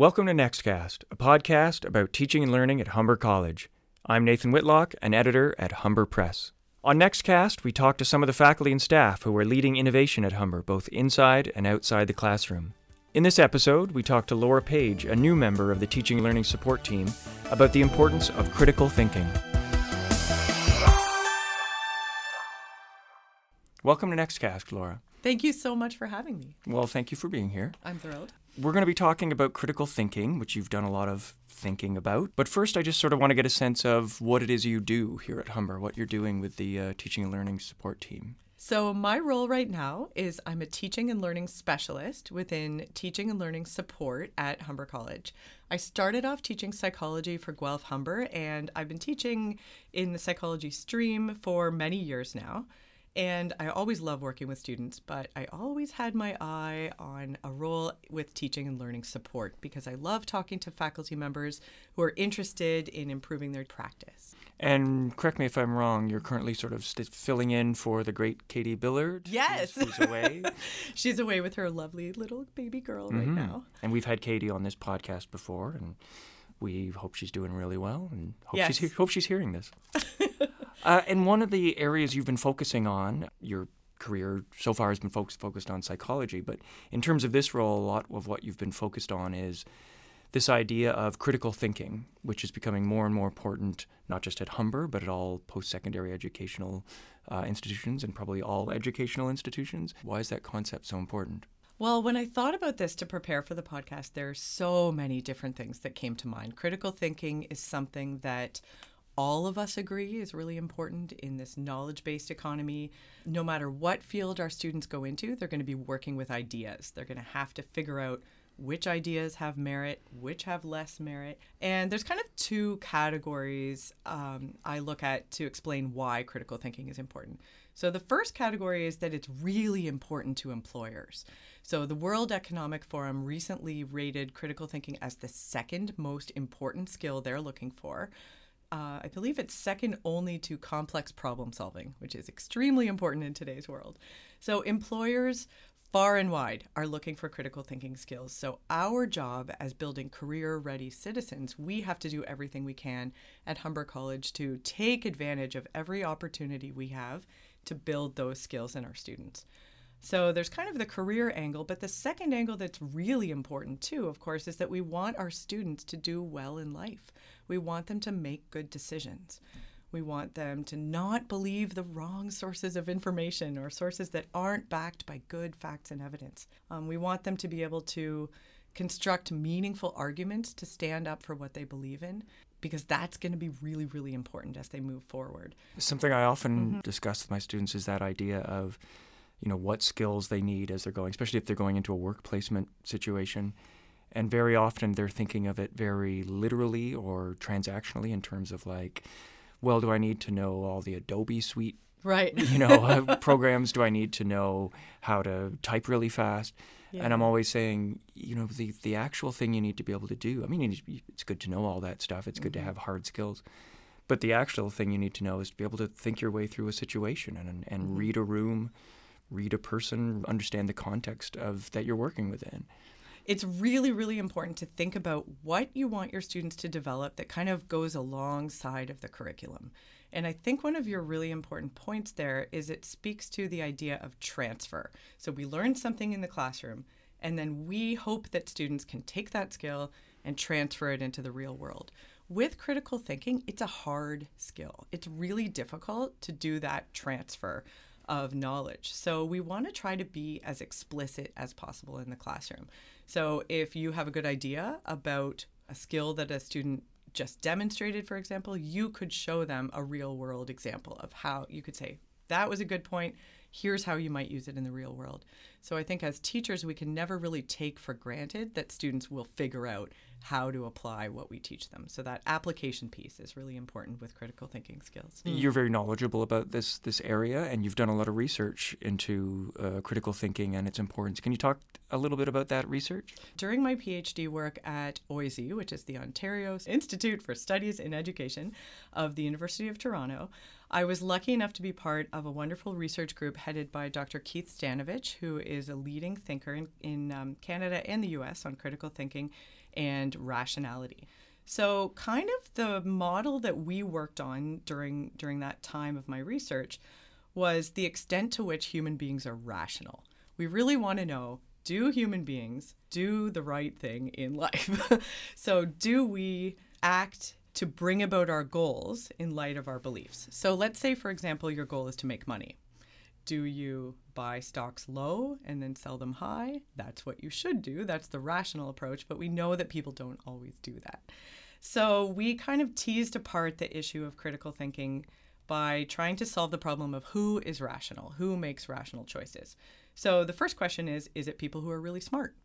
Welcome to Nextcast, a podcast about teaching and learning at Humber College. I'm Nathan Whitlock, an editor at Humber Press. On Nextcast, we talk to some of the faculty and staff who are leading innovation at Humber, both inside and outside the classroom. In this episode, we talk to Laura Page, a new member of the Teaching and Learning Support Team, about the importance of critical thinking. Welcome to Nextcast, Laura. Thank you so much for having me. Well, thank you for being here. I'm thrilled. We're going to be talking about critical thinking, which you've done a lot of thinking about. But first, I just sort of want to get a sense of what it is you do here at Humber, what you're doing with the uh, teaching and learning support team. So, my role right now is I'm a teaching and learning specialist within teaching and learning support at Humber College. I started off teaching psychology for Guelph Humber, and I've been teaching in the psychology stream for many years now. And I always love working with students, but I always had my eye on a role with teaching and learning support because I love talking to faculty members who are interested in improving their practice. And correct me if I'm wrong, you're currently sort of st- filling in for the great Katie Billard. Yes. Who's, who's away. She's away with her lovely little baby girl right Mhm. now. And we've had Katie on this podcast before, and we hope she's doing really well and hope, Yes. she's, he- hope she's hearing this. uh, and one of the areas you've been focusing on, your career so far has been focused, focused on psychology, but in terms of this role, a lot of what you've been focused on is this idea of critical thinking, which is becoming more and more important, not just at Humber, but at all post secondary educational uh, institutions and probably all educational institutions. Why is that concept so important? Well, when I thought about this to prepare for the podcast, there are so many different things that came to mind. Critical thinking is something that all of us agree is really important in this knowledge based economy. No matter what field our students go into, they're going to be working with ideas. They're going to have to figure out which ideas have merit, which have less merit. And there's kind of two categories um, I look at to explain why critical thinking is important. So the first category is that it's really important to employers. So the World Economic Forum recently rated critical thinking as the second most important skill they're looking for. Uh, I believe it's second only to complex problem solving, which is extremely important in today's world. So employers far and wide are looking for critical thinking skills. So our job as building career-ready citizens, we have to do everything we can at Humber College to take advantage of every opportunity we have to build those skills in our students. So there's kind of the career angle, but the second angle that's really important too, of course, is that we want our students to do well in life. We want them to make good decisions. We want them to not believe the wrong sources of information or sources that aren't backed by good facts and evidence. Um, we want them to be able to construct meaningful arguments to stand up for what they believe in because that's going to be really, really important as they move forward. Something I often discuss with my students is that idea of, you know, what skills they need as they're going, especially if they're going into a work placement situation. And very often they're thinking of it very literally or transactionally in terms of like, well, do I need to know all the Adobe suite, Right. you know, uh, programs? Do I need to know how to type really fast? yeah. And I'm always saying, you know, the the actual thing you need to be able to do. I mean, you need to be- it's good to know all that stuff. It's good to have hard skills. But the actual thing you need to know is to be able to think your way through a situation and and read a room, read a person, understand the context of that you're working within. It's really, really important to think about what you want your students to develop that kind of goes alongside of the curriculum. And I think one of your really important points there is it speaks to the idea of transfer. So we learn something in the classroom, and then we hope that students can take that skill and transfer it into the real world. With critical thinking, it's a hard skill. It's really difficult to do that transfer of knowledge. So we want to try to be as explicit as possible in the classroom. So if you have a good idea about a skill that a student just demonstrated, for example, you could show them a real world example of how you could say, that was a good point. Here's how you might use it in the real world. So I think as teachers, we can never really take for granted that students will figure out how to apply what we teach them. So that application piece is really important with critical thinking skills. You're very knowledgeable about this this area, and you've done a lot of research into uh, critical thinking and its importance. Can you talk a little bit about that research? During my PhD work at OISE, which is the Ontario Institute for Studies in Education of the University of Toronto, I was lucky enough to be part of a wonderful research group headed by Dr. Keith Stanovich, who is a leading thinker in, in um, Canada and the US on critical thinking. And rationality. So, kind of the model that we worked on during during that time of my research was the extent to which human beings are rational. We really want to know do human beings do the right thing in life? so, do we act to bring about our goals in light of our beliefs? So, let's say, for example, your goal is to make money. Do you buy stocks low and then sell them high? That's what you should do. That's the rational approach, but we know that people don't always do that. So, we kind of teased apart the issue of critical thinking by trying to solve the problem of who is rational, who makes rational choices. So the first question is Is it people who are really smart?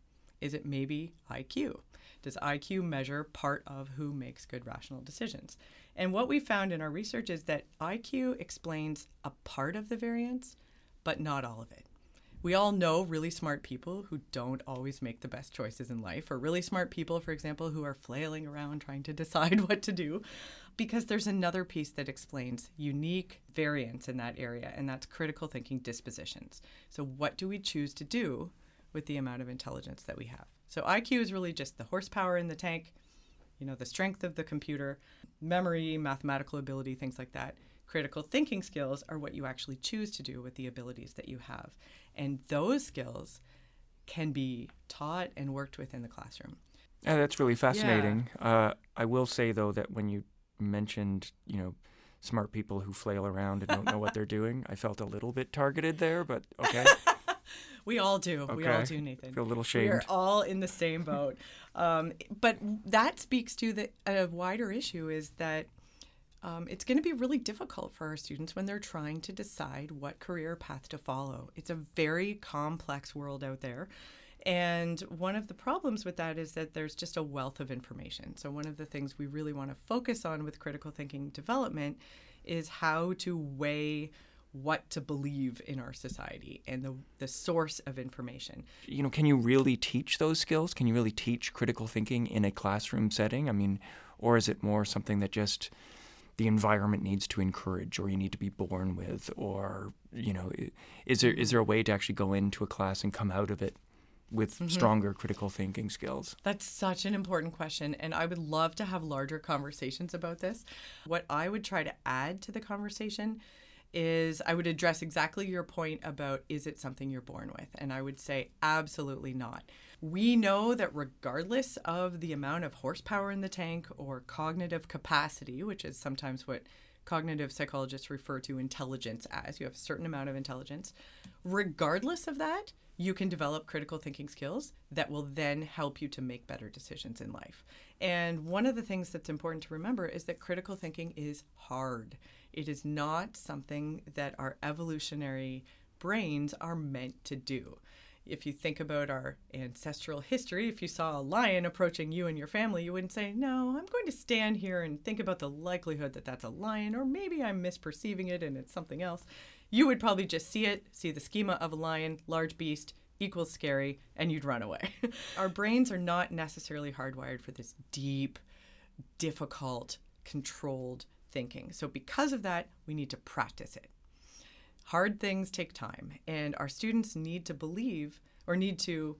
Is it maybe IQ? Does IQ measure part of who makes good rational decisions? And what we found in our research is that IQ explains a part of the variance, but not all of it. We all know really smart people who don't always make the best choices in life, or really smart people, for example, who are flailing around trying to decide what to do because there's another piece that explains unique variance in that area, and that's critical thinking dispositions. So, what do we choose to do with the amount of intelligence that we have? So, IQ is really just the horsepower in the tank, you know, the strength of the computer, memory, mathematical ability, things like that. Critical thinking skills are what you actually choose to do with the abilities that you have. And those skills can be taught and worked with in the classroom. Yeah, that's really fascinating. Yeah. Uh, I will say, though, that when you mentioned, you know, smart people who flail around and don't know what they're doing. I felt a little bit targeted there, but okay. we all do. Okay. We all do, Nathan. Feel a little shamed. We're all in the same boat. um, but that speaks to the a wider issue is that um, it's going to be really difficult for our students when they're trying to decide what career path to follow. It's a very complex world out there. And one of the problems with that is that there's just a wealth of information. So, one of the things we really want to focus on with critical thinking development is how to weigh what to believe in our society and the, the source of information. You know, can you really teach those skills? Can you really teach critical thinking in a classroom setting? I mean, or is it more something that just the environment needs to encourage or you need to be born with or you know is there is there a way to actually go into a class and come out of it with mm-hmm. stronger critical thinking skills? That's such an important question. And I would love to have larger conversations about this. What I would try to add to the conversation is I would address exactly your point about is it something you're born with? And I would say absolutely not. We know that regardless of the amount of horsepower in the tank or cognitive capacity, which is sometimes what cognitive psychologists refer to intelligence as, you have a certain amount of intelligence, regardless of that, you can develop critical thinking skills that will then help you to make better decisions in life. And one of the things that's important to remember is that critical thinking is hard. It is not something that our evolutionary brains are meant to do. If you think about our ancestral history, if you saw a lion approaching you and your family, you wouldn't say, No, I'm going to stand here and think about the likelihood that that's a lion, or maybe I'm misperceiving it and it's something else you would probably just see it, see the schema of a lion, large beast, equals scary, and you'd run away. Our brains are not necessarily hardwired for this deep, difficult, controlled thinking. So, because of that, we need to practice it. Hard things take time, and our students need to believe or need to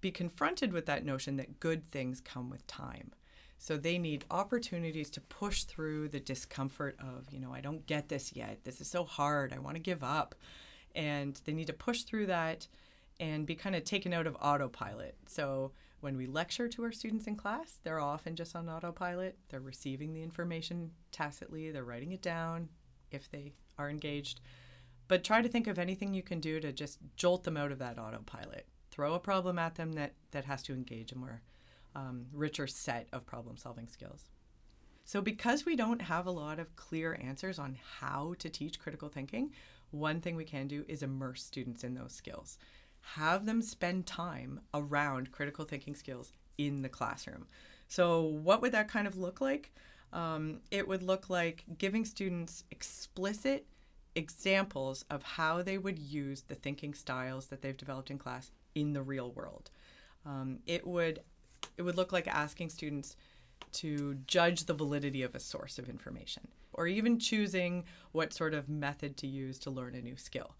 be confronted with that notion that good things come with time. So they need opportunities to push through the discomfort of, you know, I don't get this yet. This is so hard. I want to give up. And they need to push through that and be kind of taken out of autopilot. So when we lecture to our students in class, they're often just on autopilot. They're receiving the information tacitly, they're writing it down if they are engaged. But try to think of anything you can do to just jolt them out of that autopilot. Throw a problem at them that, that has to engage a more um, richer set of problem solving skills. So, because we don't have a lot of clear answers on how to teach critical thinking, one thing we can do is immerse students in those skills. Have them spend time around critical thinking skills in the classroom. So, what would that kind of look like? Um, it would look like giving students explicit examples of how they would use the thinking styles that they've developed in class in the real world. Um, it would it would look like asking students to judge the validity of a source of information or even choosing what sort of method to use to learn a new skill.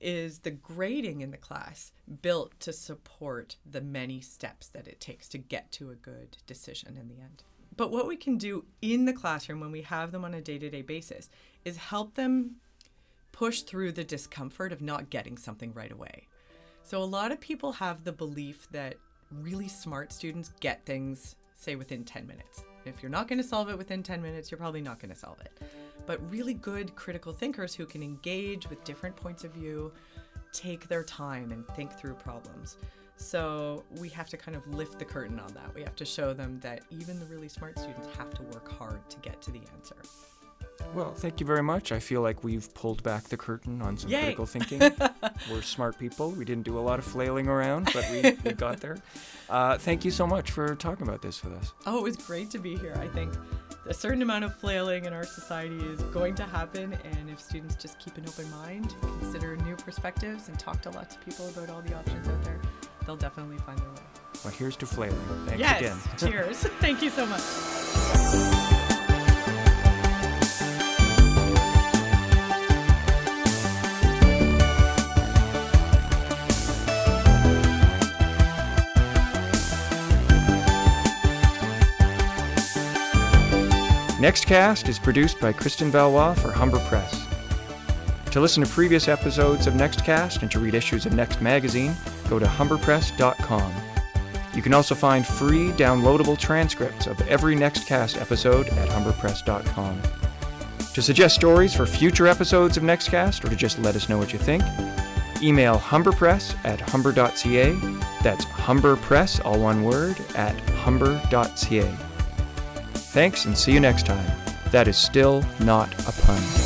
is the grading in the class built to support the many steps that it takes to get to a good decision in the end. But what we can do in the classroom when we have them on a day to day basis is help them push through the discomfort of not getting something right away. So, a lot of people have the belief that really smart students get things, say, within 10 minutes. If you're not going to solve it within 10 minutes, you're probably not going to solve it. But really good critical thinkers who can engage with different points of view, take their time and think through problems. So we have to kind of lift the curtain on that. We have to show them that even the really smart students have to work hard to get to the answer. Well, thank you very much. I feel like we've pulled back the curtain on some Yay. critical thinking. We're smart people. We didn't do a lot of flailing around, but we, we got there. Uh, thank you so much for talking about this with us. Oh, it was great to be here. I think a certain amount of flailing in our society is going to happen, and if students just keep an open mind, consider new perspectives, and talk to lots of people about all the options out there, they'll definitely find their way. Well, here's to flailing. Thanks yes, again. cheers. Thank you so much. Nextcast is produced by Kristen Valois for Humber Press. To listen to previous episodes of Nextcast and to read issues of Next Magazine, go to humberpress.com. You can also find free downloadable transcripts of every Nextcast episode at humberpress.com. To suggest stories for future episodes of Nextcast or to just let us know what you think, email humberpress at humber.ca. That's humberpress, all one word, at humber.ca. Thanks and see you next time. That is still not a pun.